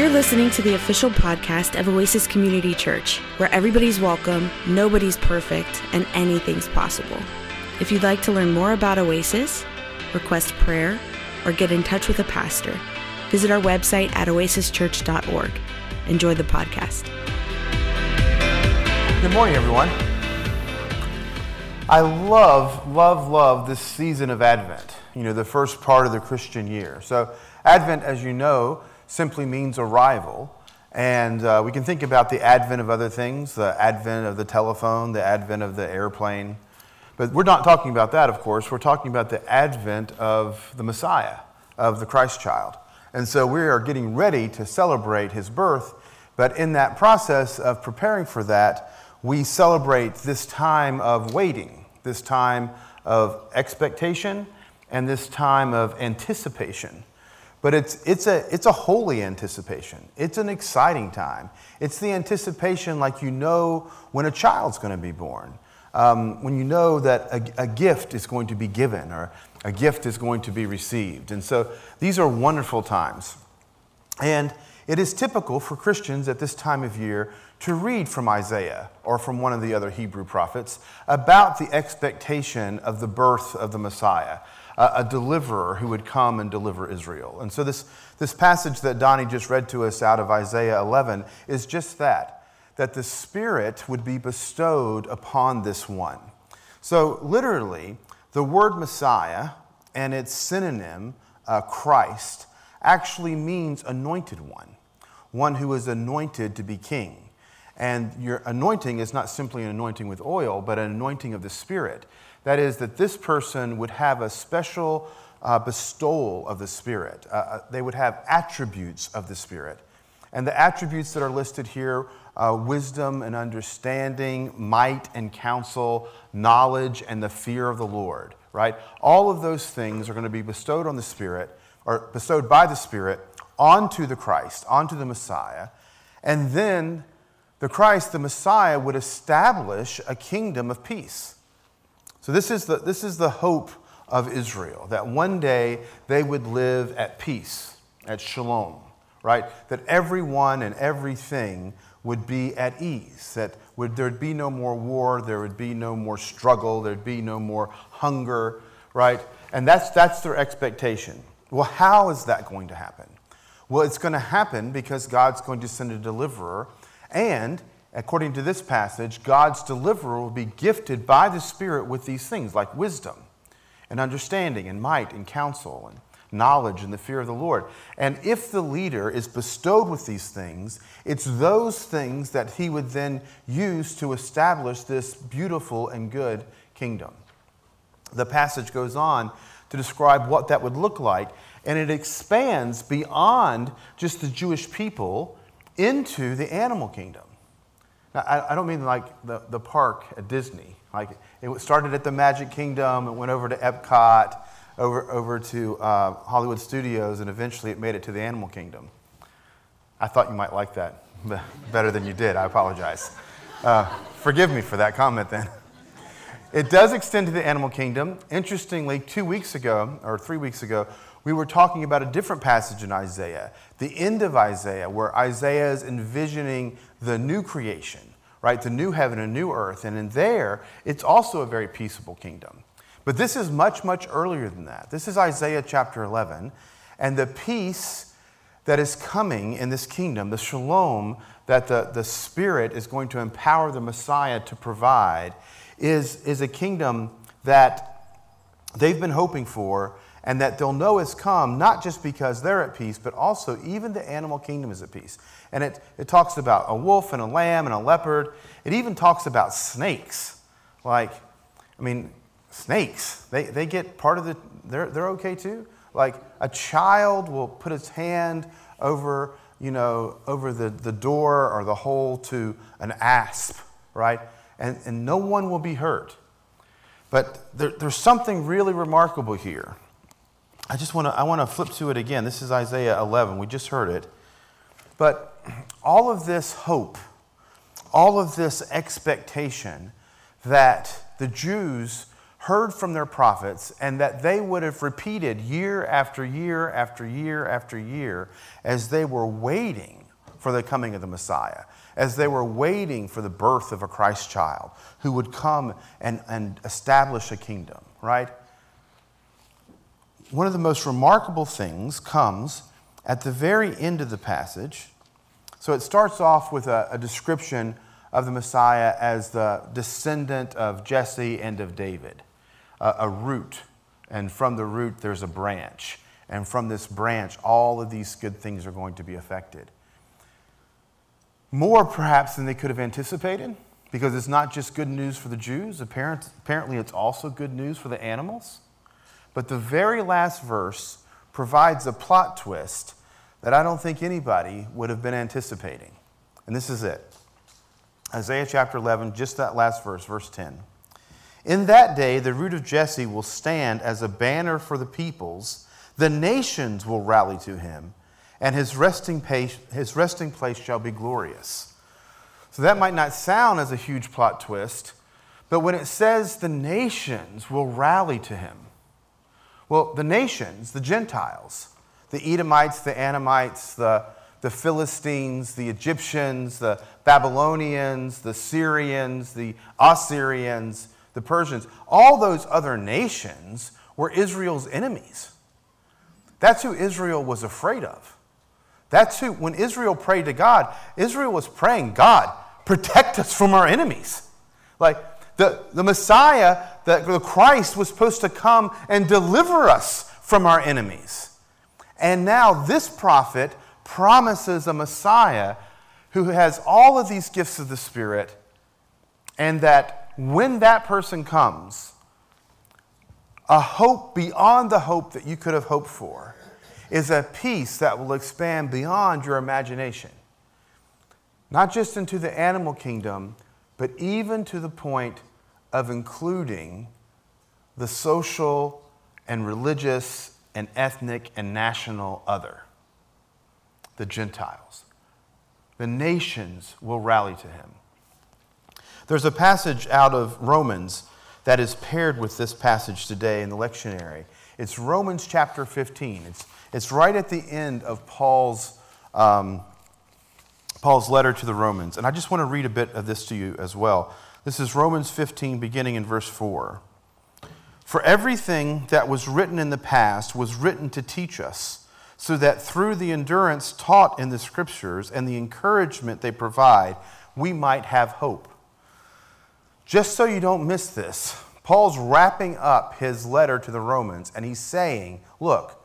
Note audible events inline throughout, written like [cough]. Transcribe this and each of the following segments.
You're listening to the official podcast of Oasis Community Church, where everybody's welcome, nobody's perfect, and anything's possible. If you'd like to learn more about Oasis, request prayer, or get in touch with a pastor, visit our website at oasischurch.org. Enjoy the podcast. Good morning, everyone. I love, love, love this season of Advent, you know, the first part of the Christian year. So, Advent, as you know, simply means arrival. And uh, we can think about the advent of other things, the advent of the telephone, the advent of the airplane. But we're not talking about that, of course. We're talking about the advent of the Messiah, of the Christ child. And so we are getting ready to celebrate his birth. But in that process of preparing for that, we celebrate this time of waiting, this time of expectation, and this time of anticipation. But it's, it's, a, it's a holy anticipation. It's an exciting time. It's the anticipation like you know when a child's going to be born, um, when you know that a, a gift is going to be given or a gift is going to be received. And so these are wonderful times. And it is typical for Christians at this time of year to read from Isaiah or from one of the other Hebrew prophets about the expectation of the birth of the Messiah a, deliverer who would come and deliver Israel. And so, this, this passage that Donnie just read to us out of Isaiah 11 is just that that the Spirit would be bestowed upon this one. So, literally, the word Messiah and its synonym, uh, Christ, actually means anointed one, one who is anointed to be king. And your anointing is not simply an anointing with oil, but an anointing of the Spirit. That is, that this person would have a special uh, bestowal of the Spirit. Uh, uh, they would have attributes of the Spirit. And the attributes that are listed here uh, wisdom and understanding, might and counsel, knowledge and the fear of the Lord, right? All of those things are going to be bestowed on the Spirit, or bestowed by the Spirit onto the Christ, onto the Messiah. And then the Christ, the Messiah, would establish a kingdom of peace. So, this is, the, this is the hope of Israel that one day they would live at peace, at shalom, right? That everyone and everything would be at ease, that would, there'd be no more war, there would be no more struggle, there'd be no more hunger, right? And that's, that's their expectation. Well, how is that going to happen? Well, it's going to happen because God's going to send a deliverer and according to this passage, God's deliverer will be gifted by the Spirit with these things like wisdom and understanding and might and counsel and knowledge and the fear of the Lord. And if the leader is bestowed with these things, it's those things that he would then use to establish this beautiful and good kingdom. The passage goes on to describe what that would look like, and it expands beyond just the Jewish people into the animal kingdom. I, I don't mean like the, the park at Disney. Like it started at the Magic Kingdom, it went over to Epcot, over, over to uh, Hollywood Studios, and eventually it made it to the Animal Kingdom. I thought you might like that better than you did. I apologize. Uh, forgive me for that comment then. It does extend to the animal kingdom. Interestingly, two weeks ago, or three weeks ago, we were talking about a different passage in Isaiah, the end of Isaiah, where Isaiah is envisioning the new creation, right? The new heaven and new earth. And in there, it's also a very peaceable kingdom. But this is much, much earlier than that. This is Isaiah chapter 11. And the peace that is coming in this kingdom, the shalom that the, the Spirit is going to empower the Messiah to provide, is, is a kingdom that they've been hoping for and that they'll know it's come not just because they're at peace, but also even the animal kingdom is at peace. And it, it talks about a wolf and a lamb and a leopard. It even talks about snakes. Like, I mean, snakes, they, they get part of the, they're, they're okay too. Like, a child will put its hand over, you know, over the, the door or the hole to an asp, right? And, and no one will be hurt. But there, there's something really remarkable here. I just want to I want to flip to it again. This is Isaiah 11. We just heard it. But all of this hope, all of this expectation that the Jews heard from their prophets and that they would have repeated year after year after year after year as they were waiting for the coming of the Messiah, as they were waiting for the birth of a Christ child who would come and, and establish a kingdom, right? One of the most remarkable things comes at the very end of the passage. So it starts off with a, a description of the Messiah as the descendant of Jesse and of David a, a root, and from the root, there's a branch. And from this branch, all of these good things are going to be affected. More perhaps than they could have anticipated, because it's not just good news for the Jews, apparently, it's also good news for the animals. But the very last verse provides a plot twist that I don't think anybody would have been anticipating. And this is it Isaiah chapter 11, just that last verse, verse 10. In that day, the root of Jesse will stand as a banner for the peoples. The nations will rally to him, and his resting, place, his resting place shall be glorious. So that might not sound as a huge plot twist, but when it says the nations will rally to him, well, the nations, the Gentiles, the Edomites, the Ammonites, the, the Philistines, the Egyptians, the Babylonians, the Syrians, the Assyrians, the Persians, all those other nations were Israel's enemies. That's who Israel was afraid of. That's who, when Israel prayed to God, Israel was praying, God, protect us from our enemies. Like the, the Messiah, the, the Christ, was supposed to come and deliver us from our enemies. And now this prophet promises a Messiah who has all of these gifts of the Spirit and that when that person comes, a hope beyond the hope that you could have hoped for is a peace that will expand beyond your imagination. Not just into the animal kingdom, but even to the point of including the social and religious and ethnic and national other, the Gentiles. The nations will rally to him. There's a passage out of Romans that is paired with this passage today in the lectionary. It's Romans chapter 15. It's, it's right at the end of Paul's, um, Paul's letter to the Romans. And I just want to read a bit of this to you as well. This is Romans 15, beginning in verse 4. For everything that was written in the past was written to teach us, so that through the endurance taught in the Scriptures and the encouragement they provide, we might have hope. Just so you don't miss this, Paul's wrapping up his letter to the Romans and he's saying, look,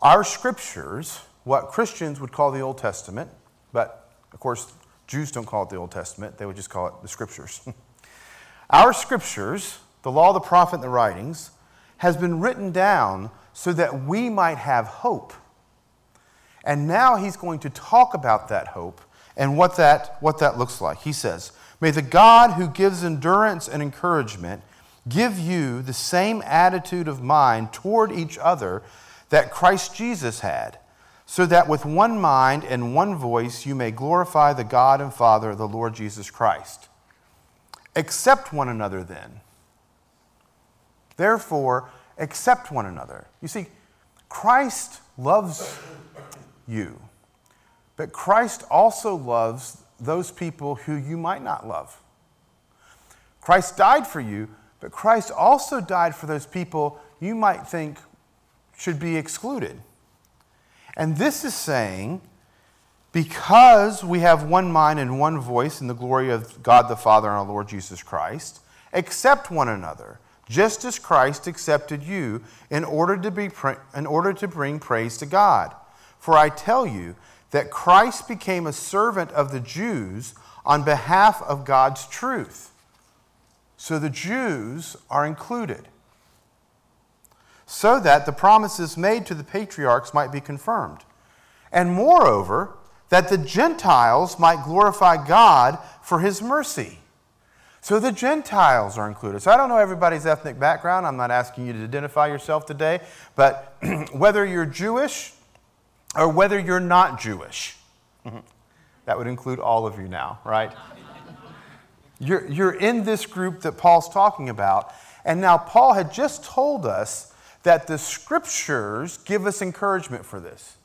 our scriptures, what Christians would call the Old Testament, but of course, Jews don't call it the Old Testament, they would just call it the scriptures. [laughs] our scriptures, the law, the prophet, and the writings, has been written down so that we might have hope. And now he's going to talk about that hope and what that, what that looks like. He says, May the God who gives endurance and encouragement give you the same attitude of mind toward each other that Christ Jesus had, so that with one mind and one voice you may glorify the God and Father the Lord Jesus Christ. Accept one another then. Therefore, accept one another. You see, Christ loves you, but Christ also loves those people who you might not love. Christ died for you, but Christ also died for those people you might think should be excluded. And this is saying, because we have one mind and one voice in the glory of God the Father and our Lord Jesus Christ, accept one another, just as Christ accepted you in order to, be, in order to bring praise to God. For I tell you, that Christ became a servant of the Jews on behalf of God's truth. So the Jews are included. So that the promises made to the patriarchs might be confirmed. And moreover, that the Gentiles might glorify God for his mercy. So the Gentiles are included. So I don't know everybody's ethnic background. I'm not asking you to identify yourself today. But [clears throat] whether you're Jewish, or whether you're not Jewish. that would include all of you now, right? You're, you're in this group that Paul's talking about. And now, Paul had just told us that the scriptures give us encouragement for this.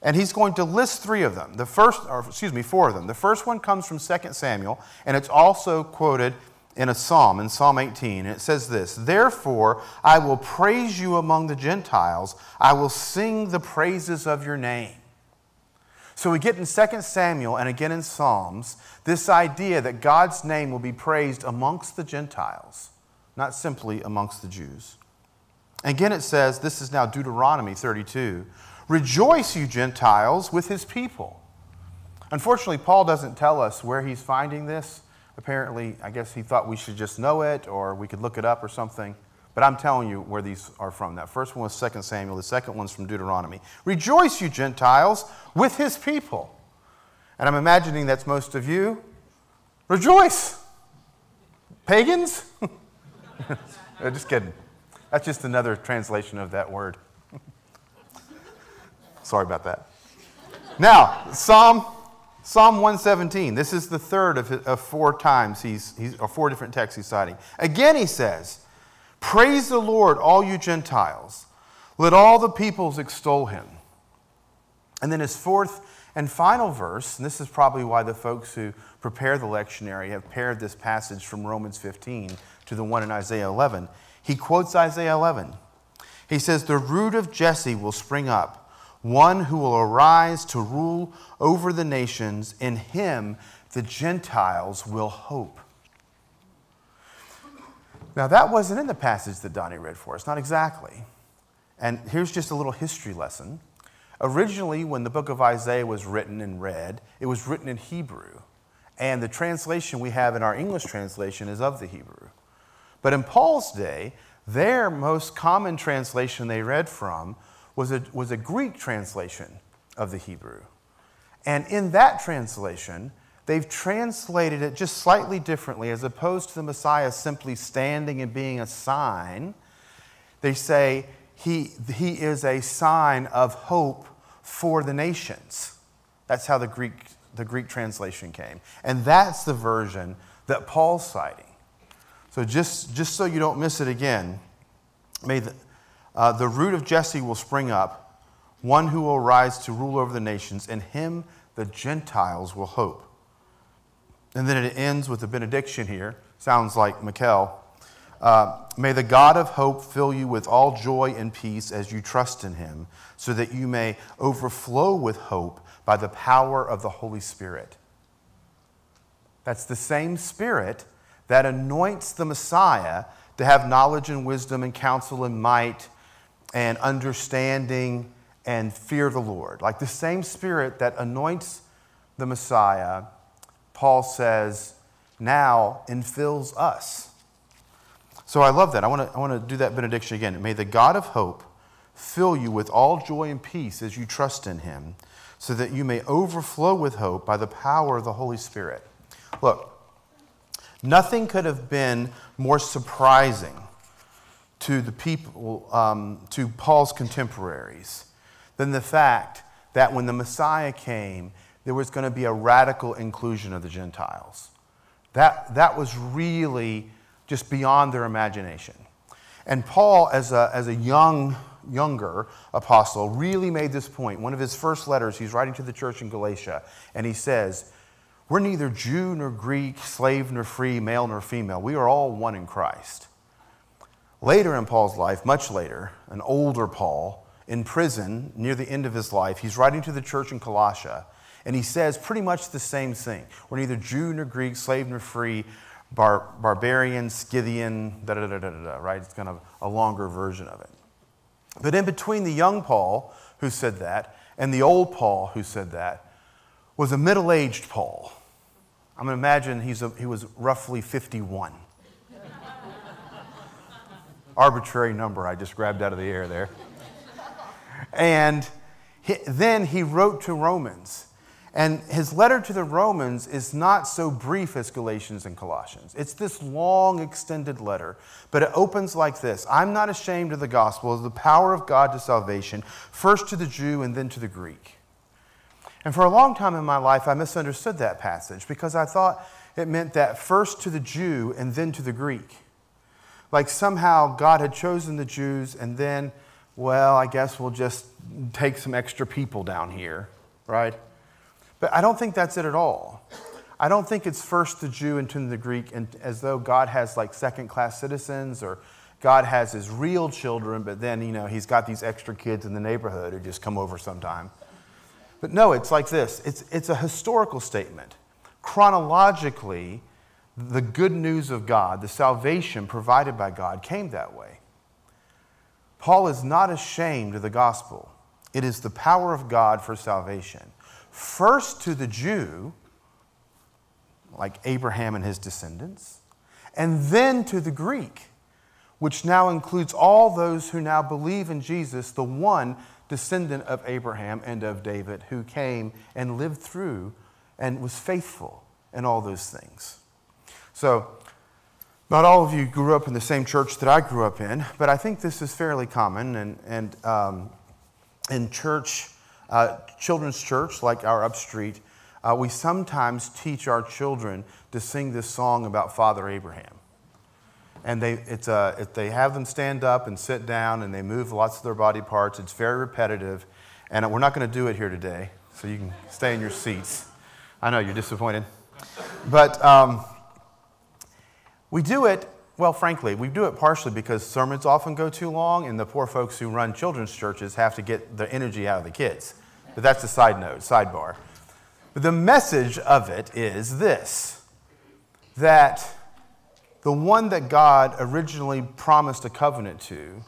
And he's going to list three of them. The first, or excuse me, four of them. The first one comes from 2 Samuel, and it's also quoted in a psalm, in Psalm 18. And it says this Therefore, I will praise you among the Gentiles, I will sing the praises of your name. So we get in 2 Samuel and again in Psalms this idea that God's name will be praised amongst the Gentiles, not simply amongst the Jews. Again, it says, this is now Deuteronomy 32 Rejoice, you Gentiles, with his people. Unfortunately, Paul doesn't tell us where he's finding this. Apparently, I guess he thought we should just know it or we could look it up or something. But I'm telling you where these are from. That first one was 2 Samuel, the second one's from Deuteronomy. Rejoice, you Gentiles, with his people. And I'm imagining that's most of you. Rejoice. Pagans? [laughs] just kidding. That's just another translation of that word. [laughs] Sorry about that. Now, Psalm, Psalm 117. This is the third of, of four times he's, he's, or four different texts he's citing. Again, he says, Praise the Lord, all you Gentiles. Let all the peoples extol him. And then his fourth and final verse, and this is probably why the folks who prepare the lectionary have paired this passage from Romans 15 to the one in Isaiah 11. He quotes Isaiah 11. He says, The root of Jesse will spring up, one who will arise to rule over the nations. In him, the Gentiles will hope. Now, that wasn't in the passage that Donnie read for us, not exactly. And here's just a little history lesson. Originally, when the book of Isaiah was written and read, it was written in Hebrew. And the translation we have in our English translation is of the Hebrew. But in Paul's day, their most common translation they read from was a, was a Greek translation of the Hebrew. And in that translation, They've translated it just slightly differently. As opposed to the Messiah simply standing and being a sign, they say he, he is a sign of hope for the nations. That's how the Greek, the Greek translation came. And that's the version that Paul's citing. So just, just so you don't miss it again, may the, uh, the root of Jesse will spring up, one who will rise to rule over the nations, and him the Gentiles will hope. And then it ends with a benediction here. Sounds like Mikkel. Uh, may the God of hope fill you with all joy and peace as you trust in him, so that you may overflow with hope by the power of the Holy Spirit. That's the same Spirit that anoints the Messiah to have knowledge and wisdom and counsel and might and understanding and fear the Lord. Like the same Spirit that anoints the Messiah Paul says, now infills us. So I love that. I want to I want to do that benediction again. May the God of hope fill you with all joy and peace as you trust in him, so that you may overflow with hope by the power of the Holy Spirit. Look, nothing could have been more surprising to the people, um, to Paul's contemporaries, than the fact that when the Messiah came, there was going to be a radical inclusion of the Gentiles. That, that was really just beyond their imagination. And Paul, as a, as a young, younger apostle, really made this point. One of his first letters, he's writing to the church in Galatia, and he says, We're neither Jew nor Greek, slave nor free, male nor female. We are all one in Christ. Later in Paul's life, much later, an older Paul, in prison near the end of his life, he's writing to the church in Colossia, and he says pretty much the same thing. We're neither Jew nor Greek, slave nor free, bar, barbarian, Scythian, da da da da da, right? It's kind of a longer version of it. But in between the young Paul who said that and the old Paul who said that was a middle aged Paul. I'm going to imagine he's a, he was roughly 51. Arbitrary number I just grabbed out of the air there. And he, then he wrote to Romans and his letter to the Romans is not so brief as Galatians and Colossians. It's this long, extended letter, but it opens like this I'm not ashamed of the gospel, of the power of God to salvation, first to the Jew and then to the Greek. And for a long time in my life, I misunderstood that passage because I thought it meant that first to the Jew and then to the Greek. Like somehow God had chosen the Jews and then, well, I guess we'll just take some extra people down here, right? But I don't think that's it at all. I don't think it's first the Jew and then the Greek, and as though God has like second class citizens or God has his real children, but then, you know, he's got these extra kids in the neighborhood who just come over sometime. But no, it's like this it's, it's a historical statement. Chronologically, the good news of God, the salvation provided by God, came that way. Paul is not ashamed of the gospel, it is the power of God for salvation. First to the Jew, like Abraham and his descendants, and then to the Greek, which now includes all those who now believe in Jesus, the one descendant of Abraham and of David, who came and lived through and was faithful in all those things. So, not all of you grew up in the same church that I grew up in, but I think this is fairly common. And, and um, in church, uh, children's church, like our upstreet, uh, we sometimes teach our children to sing this song about Father Abraham. And they, it's a, it, they have them stand up and sit down, and they move lots of their body parts. It's very repetitive. And we're not going to do it here today, so you can stay in your seats. I know you're disappointed. But um, we do it, well, frankly, we do it partially because sermons often go too long, and the poor folks who run children's churches have to get the energy out of the kids. But that's a side note, sidebar. But the message of it is this that the one that God originally promised a covenant to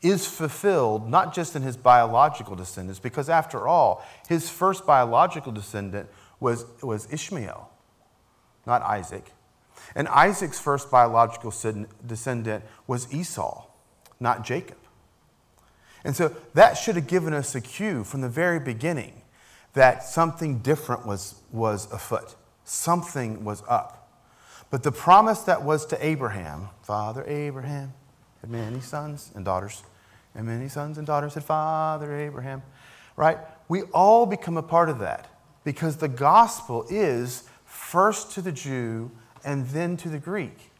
is fulfilled not just in his biological descendants, because after all, his first biological descendant was, was Ishmael, not Isaac. And Isaac's first biological descendant was Esau, not Jacob. And so that should have given us a cue from the very beginning that something different was, was afoot, something was up. But the promise that was to Abraham, Father Abraham had many sons and daughters, and many sons and daughters had Father Abraham, right? We all become a part of that because the gospel is first to the Jew and then to the Greek.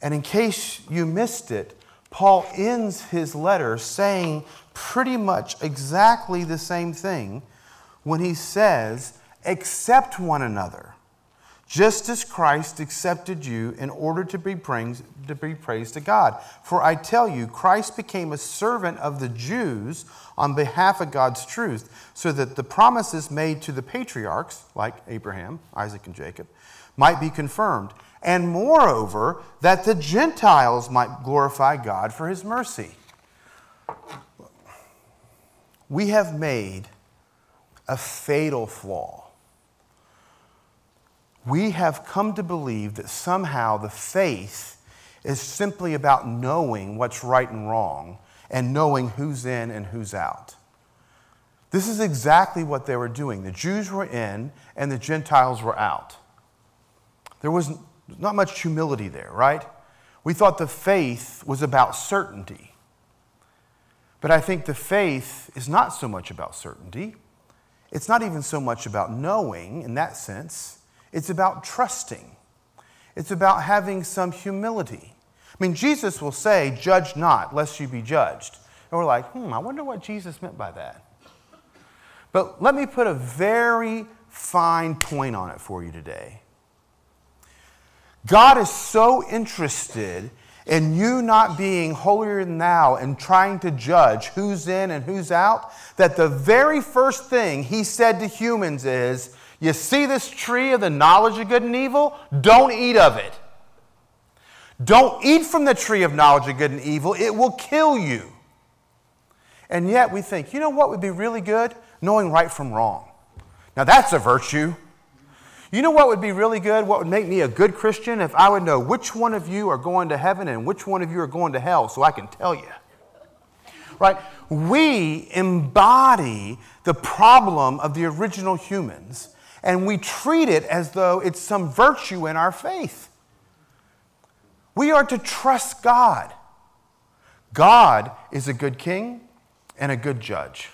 And in case you missed it, Paul ends his letter saying pretty much exactly the same thing when he says, Accept one another just as Christ accepted you in order to be, praised, to be praised to God. For I tell you, Christ became a servant of the Jews on behalf of God's truth, so that the promises made to the patriarchs, like Abraham, Isaac, and Jacob, might be confirmed. And moreover, that the Gentiles might glorify God for his mercy. We have made a fatal flaw we have come to believe that somehow the faith is simply about knowing what's right and wrong and knowing who's in and who's out. This is exactly what they were doing. The Jews were in and the Gentiles were out. There was not much humility there, right? We thought the faith was about certainty. But I think the faith is not so much about certainty. It's not even so much about knowing in that sense. It's about trusting, it's about having some humility. I mean, Jesus will say, Judge not, lest you be judged. And we're like, hmm, I wonder what Jesus meant by that. But let me put a very fine point on it for you today. God is so interested in you not being holier than thou and trying to judge who's in and who's out that the very first thing he said to humans is, you see this tree of the knowledge of good and evil? Don't eat of it. Don't eat from the tree of knowledge of good and evil, it will kill you. And yet we think, you know what would be really good? Knowing right from wrong. Now that's a virtue. You know what would be really good? What would make me a good Christian? If I would know which one of you are going to heaven and which one of you are going to hell so I can tell you. Right? We embody the problem of the original humans and we treat it as though it's some virtue in our faith. We are to trust God. God is a good king and a good judge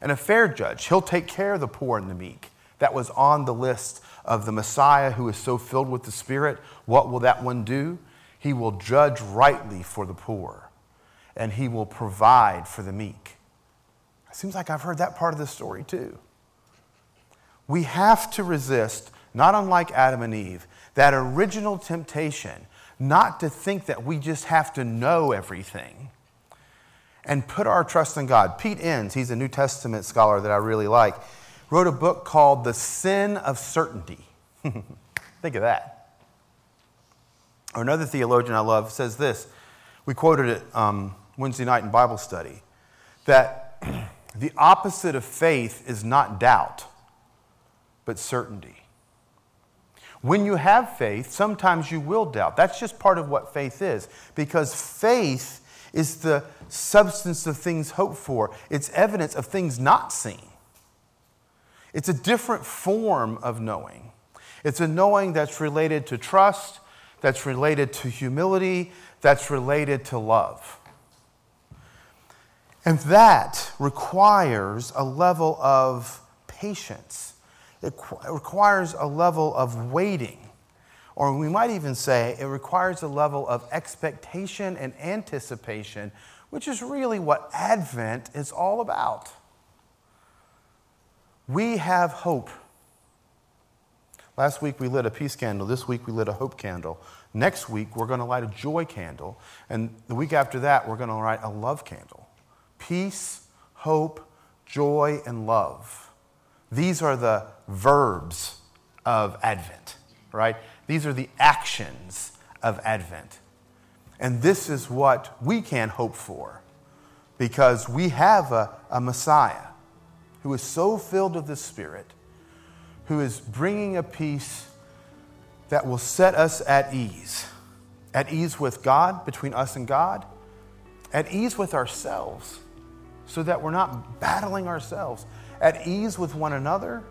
and a fair judge. He'll take care of the poor and the meek. that was on the list of the Messiah who is so filled with the Spirit. What will that one do? He will judge rightly for the poor, and he will provide for the meek. It seems like I've heard that part of the story too. We have to resist, not unlike Adam and Eve, that original temptation not to think that we just have to know everything and put our trust in God. Pete Enns, he's a New Testament scholar that I really like, wrote a book called The Sin of Certainty. [laughs] Think of that. Or another theologian I love says this. We quoted it um, Wednesday night in Bible study that [clears throat] the opposite of faith is not doubt, but certainty. When you have faith, sometimes you will doubt. That's just part of what faith is, because faith is the substance of things hoped for, it's evidence of things not seen. It's a different form of knowing. It's a knowing that's related to trust, that's related to humility, that's related to love. And that requires a level of patience. It requires a level of waiting. Or we might even say it requires a level of expectation and anticipation, which is really what Advent is all about. We have hope. Last week we lit a peace candle. This week we lit a hope candle. Next week we're going to light a joy candle. And the week after that we're going to light a love candle. Peace, hope, joy, and love. These are the verbs of Advent, right? These are the actions of Advent. And this is what we can hope for because we have a, a Messiah who is so filled with the Spirit, who is bringing a peace that will set us at ease. At ease with God, between us and God, at ease with ourselves, so that we're not battling ourselves, at ease with one another,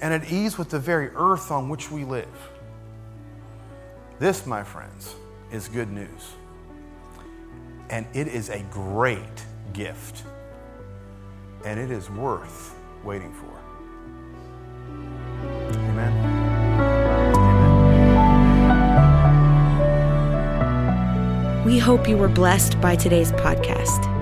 and at ease with the very earth on which we live. This, my friends, is good news. And it is a great gift and it is worth waiting for. Amen. We hope you were blessed by today's podcast.